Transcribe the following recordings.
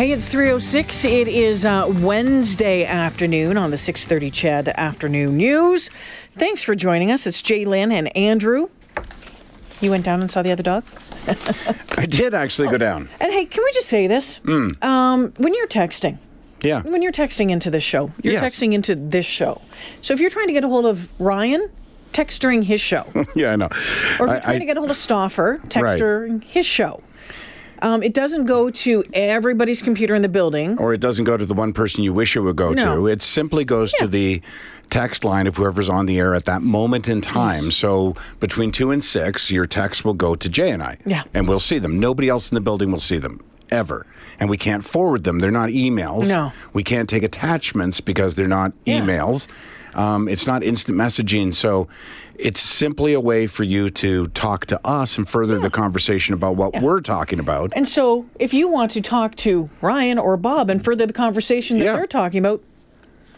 Hey, it's 306. It is uh, Wednesday afternoon on the 630 CHED Afternoon News. Thanks for joining us. It's J'lyn and Andrew. You went down and saw the other dog? I did actually go down. And hey, can we just say this? Um, when you're texting, Yeah. when you're texting into this show, you're Yes. texting into this show. So if you're trying to get a hold of Ryan, text during his show. Yeah, I know. Or if you're I- trying I- to get a hold of Stauffer, text Right. during his show. Um, it doesn't go to everybody's computer in the building. or it doesn't go to the one person you wish it would go No. to. It simply goes Yeah. to the text line of whoever's on the air at that moment in time. So between two and six, your text will go to Jay and I. Yeah. And we'll see them. Nobody else in the building will see them. Ever. And we can't forward them. They're not emails. No. We can't take attachments because they're not Yeah. emails. Um, it's not instant messaging. So it's simply a way for you to talk to us and further the conversation about what we're talking about. And so, if you want to talk to Ryan or Bob and further the conversation that Yeah. they're talking about,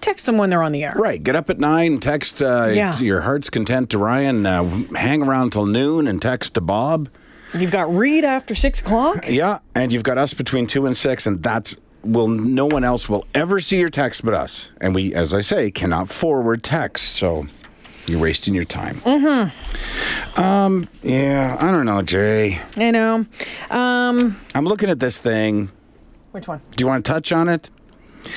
text them when they're on the air. Right. Get up at nine, text uh, Yeah. your heart's content to Ryan, uh, hang around till noon and text to Bob. You've got Reed after six o'clock. Yeah. And you've got us between two and six, and that's will no one else will ever see your text but us. And we, as I say, cannot forward text. So you're wasting your time. Mm-hmm. Um, yeah, I don't know, Jay. I know. Um, I'm looking at this thing. which one? Do you want to touch on it?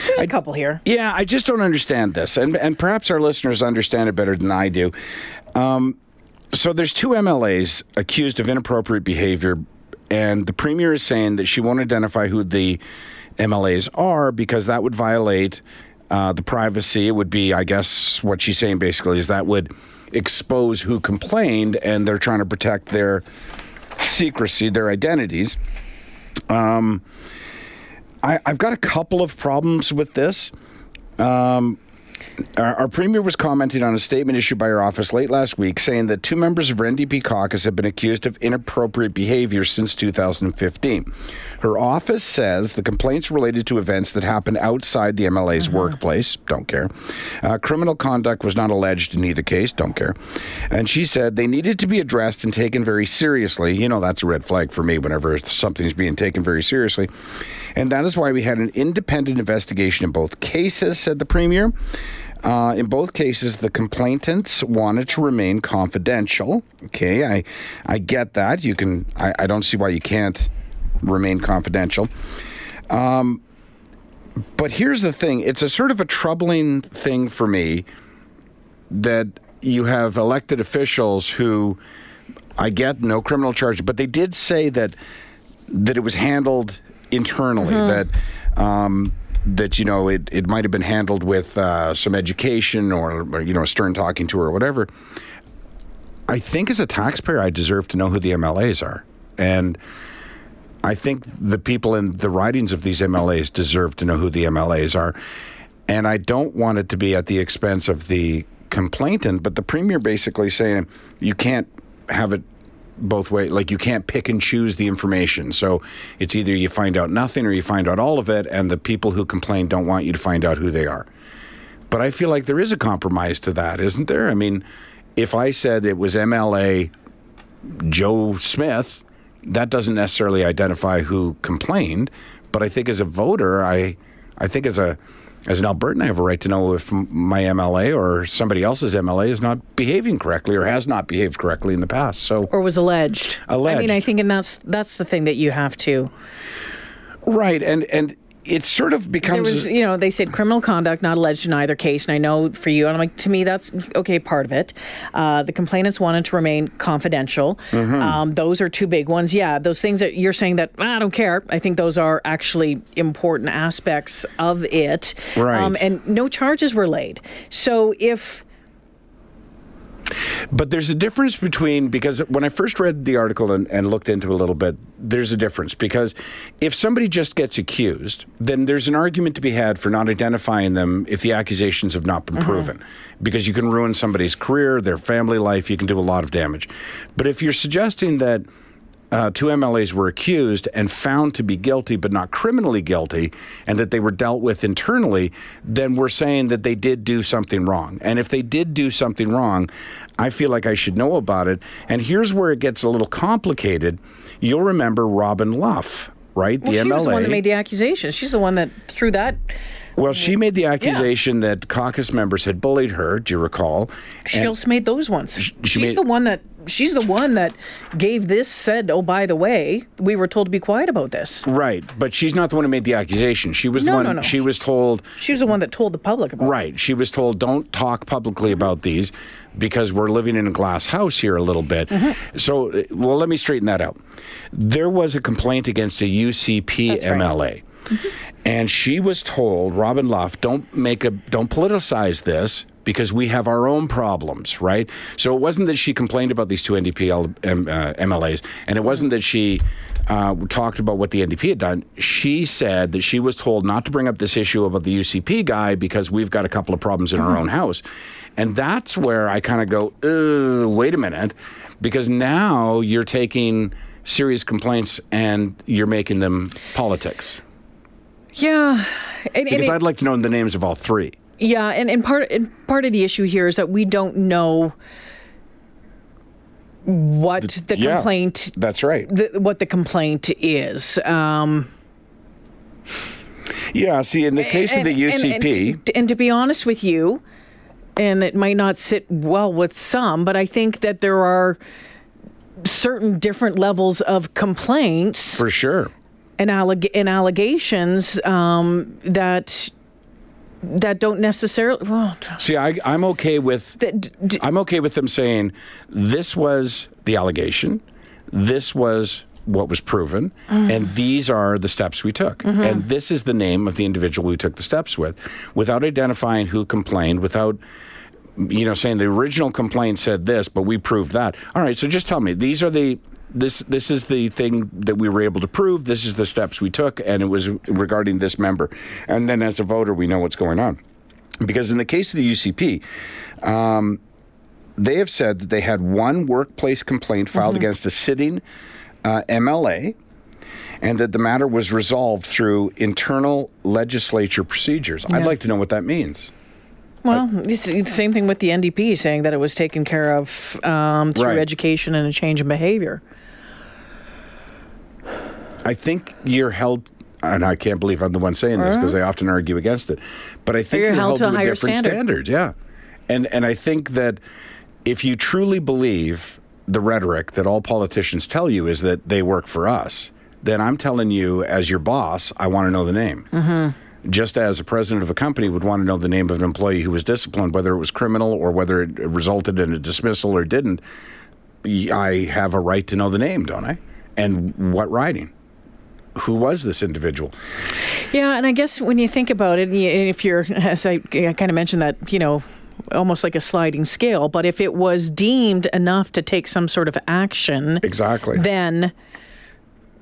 There's a couple here. Yeah, I just don't understand this, and and perhaps our listeners understand it better than I do. Um, so there's two MLAs accused of inappropriate behavior, and the premier is saying that she won't identify who the MLAs are because that would violate uh, the privacy. It would be, I guess, what she's saying basically is that would expose who complained, and they're trying to protect their secrecy, their identities. I, I've got a couple of problems with this. Um, our, our premier was commenting on a statement issued by her office late last week saying that two members of her NDP caucus have been accused of inappropriate behavior since 2015. Her office says the complaints related to events that happened outside the MLA's workplace. Don't care. Uh, criminal conduct was not alleged in either case. Don't care. And she said they needed to be addressed and taken very seriously. You know, that's a red flag for me whenever something's being taken very seriously. And that is why we had an independent investigation in both cases, said the Premier. Uh, in both cases, the complainants wanted to remain confidential. Okay, I, I get that. You can. I, I don't see why you can't remain confidential. Um, but here's the thing: it's a sort of a troubling thing for me that you have elected officials who I get no criminal charge, but they did say that that it was handled internally. That um, that you know it, it might have been handled with uh, some education or, or you know a stern talking to her or whatever. I think as a taxpayer, I deserve to know who the MLAs are, and I think the people in the ridings of these MLAs deserve to know who the MLAs are, and I don't want it to be at the expense of the complainant. But the premier basically saying you can't have it both ways. Like you can't pick and choose the information. So it's either you find out nothing or you find out all of it, and the people who complain don't want you to find out who they are. But I feel like there is a compromise to that, isn't there? I mean, if I said it was MLA Joe Smith, that doesn't necessarily identify who complained. But I think as a voter, I, I think as a as an Albertan, I have a right to know if my MLA or somebody else's MLA is not behaving correctly or has not behaved correctly in the past. So Or was alleged. Alleged. I mean, I think, and that's that's the thing that you have to. right, and and it sort of There becomes was, you know, they said criminal conduct not alleged in either case, and I know for you, and I'm like, to me, that's okay, part of it. Uh, the complainants wanted to remain confidential. Mm-hmm. Um, those are two big ones. Yeah, those things that you're saying that "Ah, I don't care. I think those are actually important aspects of it. Um, Right. and no charges were laid. So if But there's a difference between because when I first read the article and, and, looked into it a little bit, there's a difference because if somebody just gets accused, then there's an argument to be had for not identifying them if the accusations have not been mm-hmm. proven, because you can ruin somebody's career, their family life, you can do a lot of damage. But if you're suggesting that uh, two MLAs were accused and found to be guilty, but not criminally guilty, and that they were dealt with internally, then we're saying that they did do something wrong. And if they did do something wrong, I feel like I should know about it. And here's where it gets a little complicated. You'll remember Robin Luff, right? Well, the she MLA. was the one that made the accusation. She's the one that threw that well, she made the accusation yeah. that caucus members had bullied her. Do you recall? She and also made those ones. She she's made, the one that she's the one that gave this. Said, "Oh, by the way, we were told to be quiet about this." Right, but she's not the one who made the accusation. She was no, the one. No, no. She was told. She was the one that told the public about. Right. It. She was told, "Don't talk publicly mm-hmm. about these." Because we're living in a glass house here a little bit. Mm-hmm. So, well, let me straighten that out. There was a complaint against a UCP That's MLA. Right. Mm-hmm. And she was told, Robin Luff, don't make a don't politicize this because we have our own problems, right? So it wasn't that she complained about these two NDP MLAs, uh, and it wasn't that she uh, talked about what the NDP had done. She said that she was told not to bring up this issue about the UCP guy because we've got a couple of problems in mm-hmm. our own house. And that's where I kind of go, wait a minute, because now you're taking serious complaints and you're making them politics. Yeah, and, because and it, I'd like to know the names of all three. Yeah, and, and part and part of the issue here is that we don't know what the, the yeah, complaint. That's right. The, what the complaint is. Um, yeah. See, in the case and, of the UCP, and, and, to be honest with you, and it might not sit well with some, but I think that there are certain different levels of complaints for sure and, alleg- and allegations um, that that don't necessarily. Well, See, I, am okay with. d- I'm okay with them saying this was the allegation, this was what was proven, mm. and these are the steps we took, mm-hmm. and this is the name of the individual we took the steps with, without identifying who complained, without. You know, saying the original complaint said this, but we proved that. All right, so just tell me these are the this this is the thing that we were able to prove. This is the steps we took, and it was regarding this member. And then as a voter, we know what's going on, because in the case of the UCP. Um, they have said that they had one workplace complaint filed mm-hmm. against a sitting uh, MLA, and that the matter was resolved through internal legislature procedures. Yeah. I'd like to know what that means. Well, it's the same thing with the NDP saying that it was taken care of um, through right. education and a change in behavior. I think you're held, and I can't believe I'm the one saying this because. I often argue against it, but I think you're, you're held, held, to, a, different standard. standards. Yeah, and and I think that if you truly believe the rhetoric that all politicians tell you is that they work for us, then I'm telling you, as your boss, I want to know the name. Mm-hmm. Just as a president of a company would want to know the name of an employee who was disciplined, whether it was criminal or whether it resulted in a dismissal or didn't, I have a right to know the name, don't I? And what riding? Who was this individual? Yeah, and I guess when you think about it, if you're, as I, I kind of mentioned that, you know, almost like a sliding scale, but if it was deemed enough to take some sort of action, exactly, then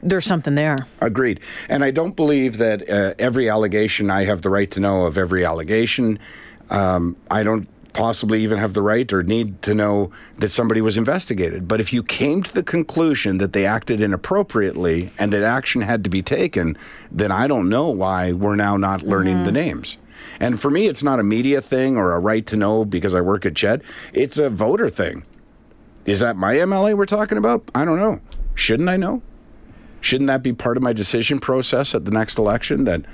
there's something there. Agreed. And I don't believe that uh, every allegation I have the right to know of every allegation. Um, I don't possibly even have the right or need to know that somebody was investigated. But if you came to the conclusion that they acted inappropriately and that action had to be taken, then I don't know why we're now not learning mm-hmm. the names. And for me, it's not a media thing or a right to know because I work at CHED. It's a voter thing. Is that my MLA we're talking about? I don't know. Shouldn't I know? Shouldn't that be part of my decision process at the next election that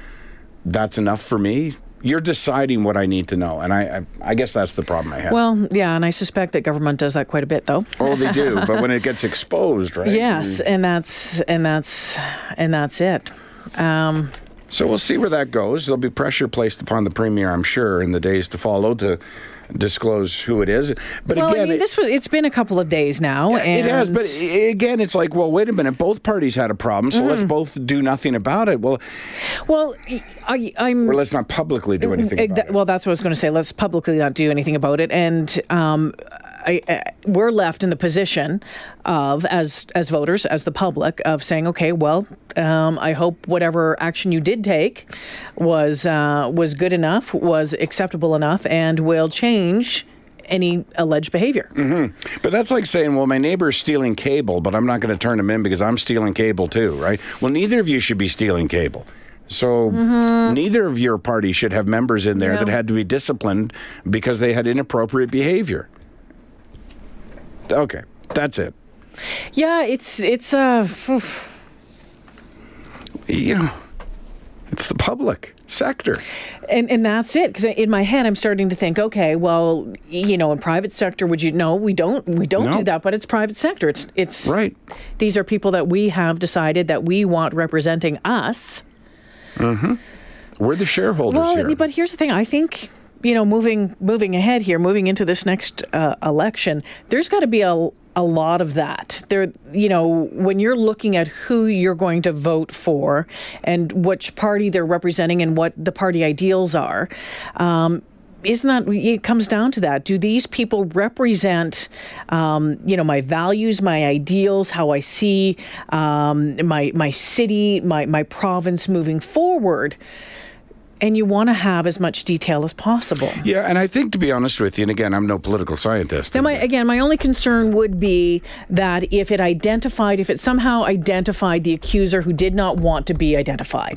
that's enough for me? You're deciding what I need to know, and I, I, I guess that's the problem I have. Well, yeah, and I suspect that government does that quite a bit, though. oh, they do, but when it gets exposed, right? Yes, and that's and that's and that's it. Um, so we'll see where that goes. There'll be pressure placed upon the premier, I'm sure, in the days to follow to disclose who it is. But well, again, I mean, it- this was, it's been a couple of days now. and it has, but again, it's like, well, wait a minute. Both parties had a problem, so Mm-hmm. let's both do nothing about it. Well, Well, I, I'm. or let's not publicly do anything about th- it. Well, that's what I was going to say. Let's publicly not do anything about it, and um, I, I, we're left in the position of, as as voters, as the public, of saying, okay, well, um, I hope whatever action you did take was uh, was good enough, was acceptable enough, and will change any alleged behavior. But that's like saying, well, my neighbor's stealing cable, but I'm not going to turn him in because I'm stealing cable too, right? Well, neither of you should be stealing cable. So neither of your party should have members in there Mm-hmm. That had to be disciplined because they had inappropriate behavior. Okay, that's it. Yeah, it's it's uh, oof. You know, it's the public sector. And and that's it. Because in my head, I'm starting to think, okay, well, you know, in private sector, would you? No, we don't. We don't No. do that. But it's private sector. It's it's Right. These are people that we have decided that we want representing us. Mhm. We're the shareholders Well, here. but here's the thing. I think you know, moving moving ahead here, moving into this next uh, election, there's got to be a a lot of that. There, you know, when you're looking at who you're going to vote for and which party they're representing and what the party ideals are. Um, isn't that it comes down to that do these people represent um, you know my values my ideals how i see um, my my city my my province moving forward and you want to have as much detail as possible yeah, and I think to be honest with you, and again, I'm no political scientist. now, my, again, my only concern would be that if it identified, if it somehow identified the accuser who did not want to be identified,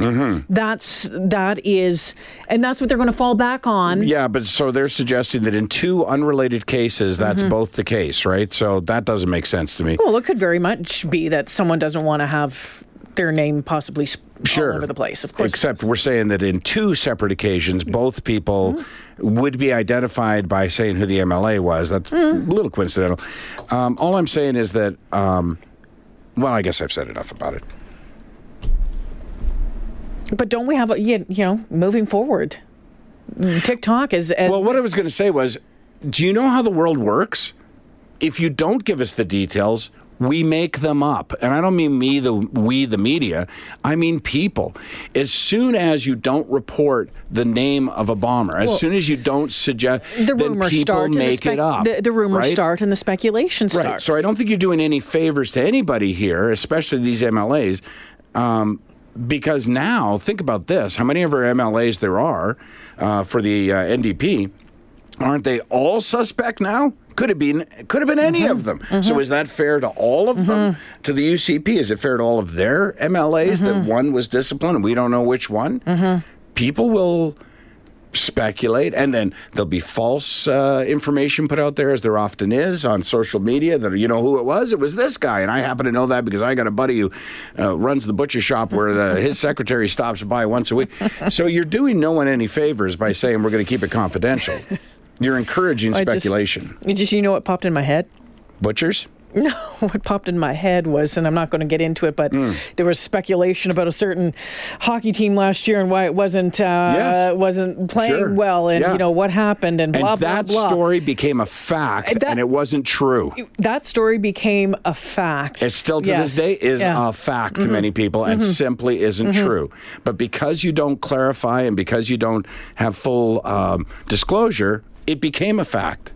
that's that is, and that's what they're going to fall back on. Yeah, but so they're suggesting that in two unrelated cases, that's Mm-hmm. both the case, right? So that doesn't make sense to me. Well, it could very much be that someone doesn't want to have their name possibly sp- Sure. all over the place. Of course, Except we're saying that in two separate occasions, both people Mm-hmm. would be identified by saying who the MLA was. That's Mm-hmm. a little coincidental. Um, all I'm saying is that, um, well, I guess I've said enough about it. but don't we have a, you you know moving forward? TikTok is as Well, what I was going to say was, do you know how the world works? If you don't give us the details, we make them up. And I don't mean me, the we, the media. I mean people. As soon as you don't report the name of a bomber, as Well, soon as you don't suggest, the rumors people start make spec- it up. the, the rumors right? start and the speculation Right. starts. So I don't think you're doing any favors to anybody here, especially these MLAs. Um, because now, think about this: how many of our MLAs there are uh, for the uh, NDP? Aren't they all suspect now? Could have been. Could have been any Mm-hmm. of them. So is that fair to all of them? To the UCP, is it fair to all of their MLAs Mm-hmm. that one was disciplined and we don't know which one? People will speculate, and then there'll be false uh, information put out there, as there often is on social media. That you know who it was? It was this guy, and I happen to know that because I got a buddy who uh, runs the butcher shop where the, his secretary stops by once a week. So you're doing no one any favors by saying we're going to keep it confidential. You're encouraging I just- speculation. You just you know what popped in my head? Butchers. No, what popped in my head was, and I'm not going to get into it, but Hmm. there was speculation about a certain hockey team last year and why it wasn't uh, Yes. wasn't playing Sure. well, and Yeah. you know what happened, and blah and that blah blah. That story became a fact, That- and it wasn't true. that story became a fact. It still to Yes. this day is Yeah. Mm-hmm. a fact to many people and simply isn't true. But because you don't clarify and because you don't have full um, disclosure, it became a fact.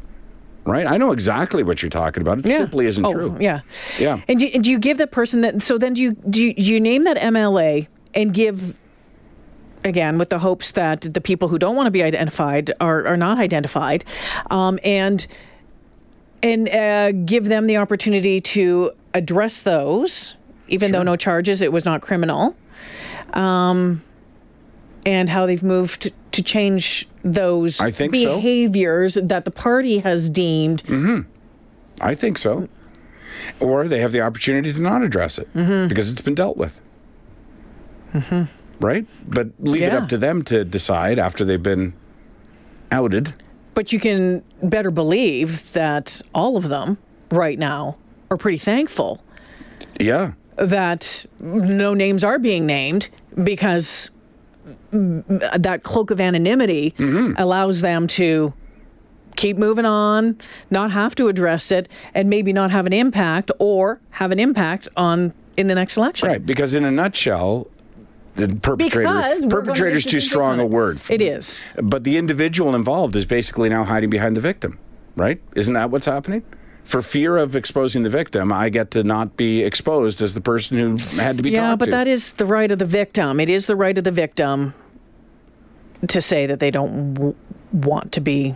Right? I know exactly what you're talking about. It Yeah. simply isn't oh, true. Yeah. Yeah. And do, and do you give that person that? So then do you do you, you name that MLA and give again with the hopes that the people who don't want to be identified are, are not identified, um, and and uh, give them the opportunity to address those, even though no charges, it was not criminal. Um, and how they've moved to change those I think so. behaviors that the party has deemed I think so. Or they have the opportunity to not address it Mm-hmm. because it's been dealt with. Right? But leave it up to them to decide after they've been outed. But you can better believe that all of them right now are pretty thankful Yeah. that no names are being named because that cloak of anonymity mm-hmm. allows them to keep moving on, not have to address it, and maybe not have an impact or have an impact on in the next election. Right, because in a nutshell, the perpetrator Because we're gonna perpetrator's make too strong on a word. It is. But the individual involved is basically now hiding behind the victim, right? Isn't that what's happening? For fear of exposing the victim, I get to not be exposed as the person who had to be Yeah, but to. that is the right of the victim. It is the right of the victim to say that they don't w- want to be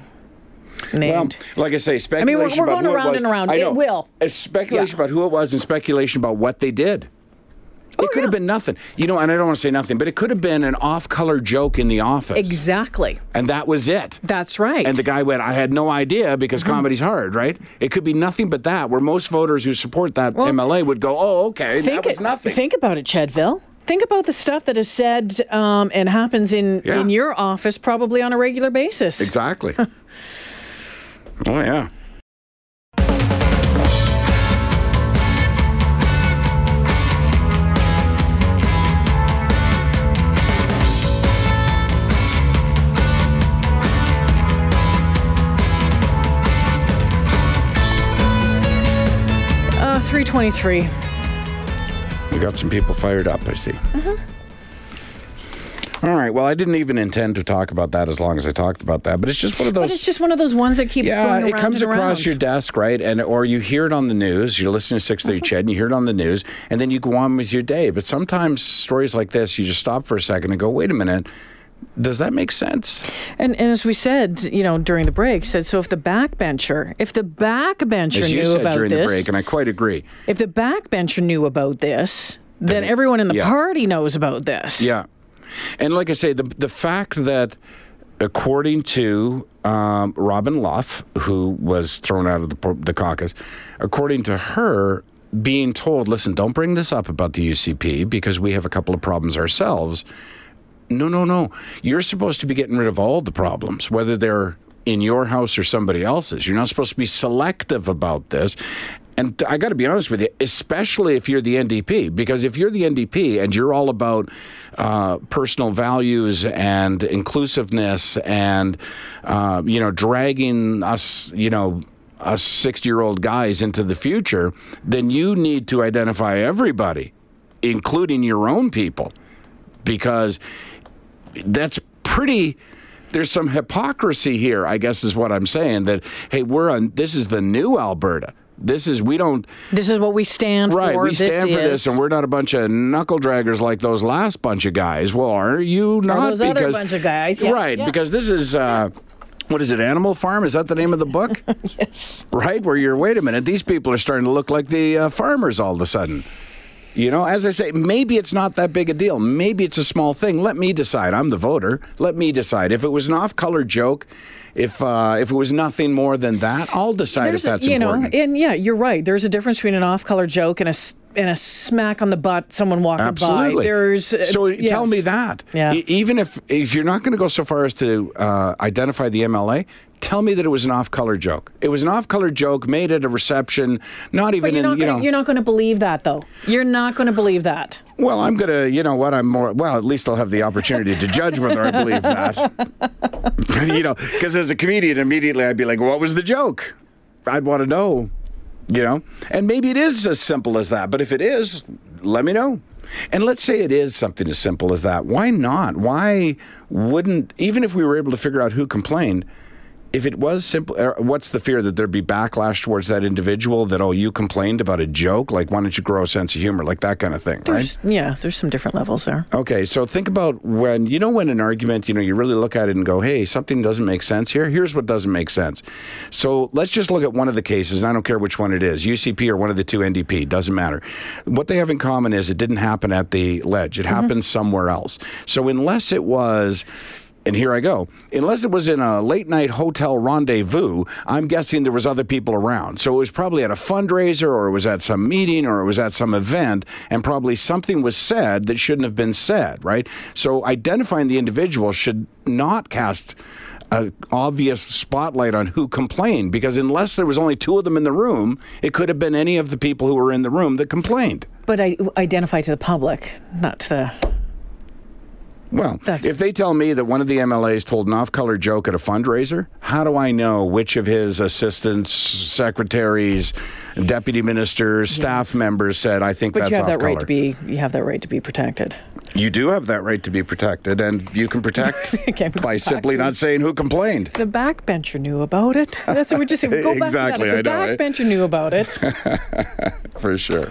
well, named. like I say, mean, speculation we're- we're going around and around. I It will. It's speculation Yeah. about who it was and speculation about what they did. Oh, it could have been nothing. You know, and I don't want to say nothing, but it could have been an off-color joke in the office. exactly. And that was it. That's right. And the guy went, I had no idea because Mm-hmm. comedy's hard, right? It could be nothing but that, where most voters who support that Well, MLA would go, oh, okay, that was it- nothing. Think about it, Chedville. Think about the stuff that is said um, and happens in, Yeah. in your office probably on a regular basis. exactly. oh, yeah. Uh, 323. We got some people fired up, I see. Mm-hmm. All right. Well, I didn't even intend to talk about that as long as I talked about that, but it's just one of those. But it's just one of those ones that keeps yeah, going around it comes across around. your desk, right? And or you hear it on the news. You're listening to 630 Ched, and you hear it on the news, and then you go on with your day. But sometimes stories like this, you just stop for a second and go, "Wait a minute." Does that make sense? And, and as we said, you know, during the break, said so if the backbencher, if the backbencher As you knew said about during this, the break, and I quite agree. if the backbencher knew about this, then everyone in the yeah. party knows about this. Yeah, and like I say, the the fact that according to um, Robin Luff, who was thrown out of the, the caucus, according to her, being told, "Listen, don't bring this up about the UCP because we have a couple of problems ourselves." No, no, no. You're supposed to be getting rid of all the problems, whether they're in your house or somebody else's. You're not supposed to be selective about this. And I got to be honest with you, especially if you're the NDP, because if you're the NDP and you're all about uh, personal values and inclusiveness and, uh, you know, dragging us, you know, us 60 year old guys into the future, then you need to identify everybody, including your own people, because that's pretty there's some hypocrisy here i guess is what i'm saying that hey we're on this is the new alberta. This is we don't. This is what we stand right for. we stand this for this and we're not a bunch of knuckle draggers like those last bunch of guys. Well are you not? those other bunch of guys, right yeah. because this is uh what is it animal farm? Is that the name of the book? Yes. Right where you're wait a minute these people are starting to look like the uh, farmers all of a sudden you know, as I say, maybe it's not that big a deal. Maybe it's a small thing. Let me decide. I'm the voter. Let me decide. If it was an off-color joke, if uh, if it was nothing more than that, I'll decide There's if a- that's you important. know, and yeah, you're right. There's a difference between an off-color joke and a and a smack on the butt someone walking Absolutely. by. There's uh, so tell me that. Yeah. E- even if, if you're not going to go so far as to uh, identify the MLA, tell me that it was an off-color joke. It was an off-color joke made at a reception, not even in not, you gonna, know. you're not going to believe that, though. You're not going to believe that. Well, I'm gonna, you know what? I'm more. Well, at least I'll have the opportunity to judge whether I believe that. you know, because as a comedian, immediately I'd be like, "What was the joke?" I'd want to know. You know, and maybe it is as simple as that. But if it is, let me know. And let's say it is something as simple as that. Why not? Why wouldn't even if we were able to figure out who complained? If it was simple, er, what's the fear that there'd be backlash towards that individual? That oh, you complained about a joke. Like, why don't you grow a sense of humor? Like that kind of thing, right? Yeah, there's some different levels there. Okay, so think about when you know when an argument, you know, you really look at it and go, "Hey, something doesn't make sense here." Here's what doesn't make sense. So let's just look at one of the cases, and I don't care which one it is, UCP or one of the two NDP, doesn't matter. What they have in common is it didn't happen at the ledge; it happened somewhere else. So unless it was and here I go. Unless it was in a late night hotel rendezvous, I'm guessing there was other people around. So it was probably at a fundraiser or it was at some meeting or it was at some event and probably something was said that shouldn't have been said, right? So identifying the individual should not cast a obvious spotlight on who complained because unless there was only two of them in the room, it could have been any of the people who were in the room that complained. But I identify to the public, not to the Well, That's- if they tell me that one of the MLAs told an off-color joke at a fundraiser, how do I know which of his assistants, secretaries, deputy ministers, staff members said, "I think But that's you have that off-color"? right to be. You have that right to be protected. You do have that right to be protected, and you can protect by simply not saying who complained. The backbencher knew about it. That's what we just go back Exactly, to that. The I know, backbencher knew about it. For sure.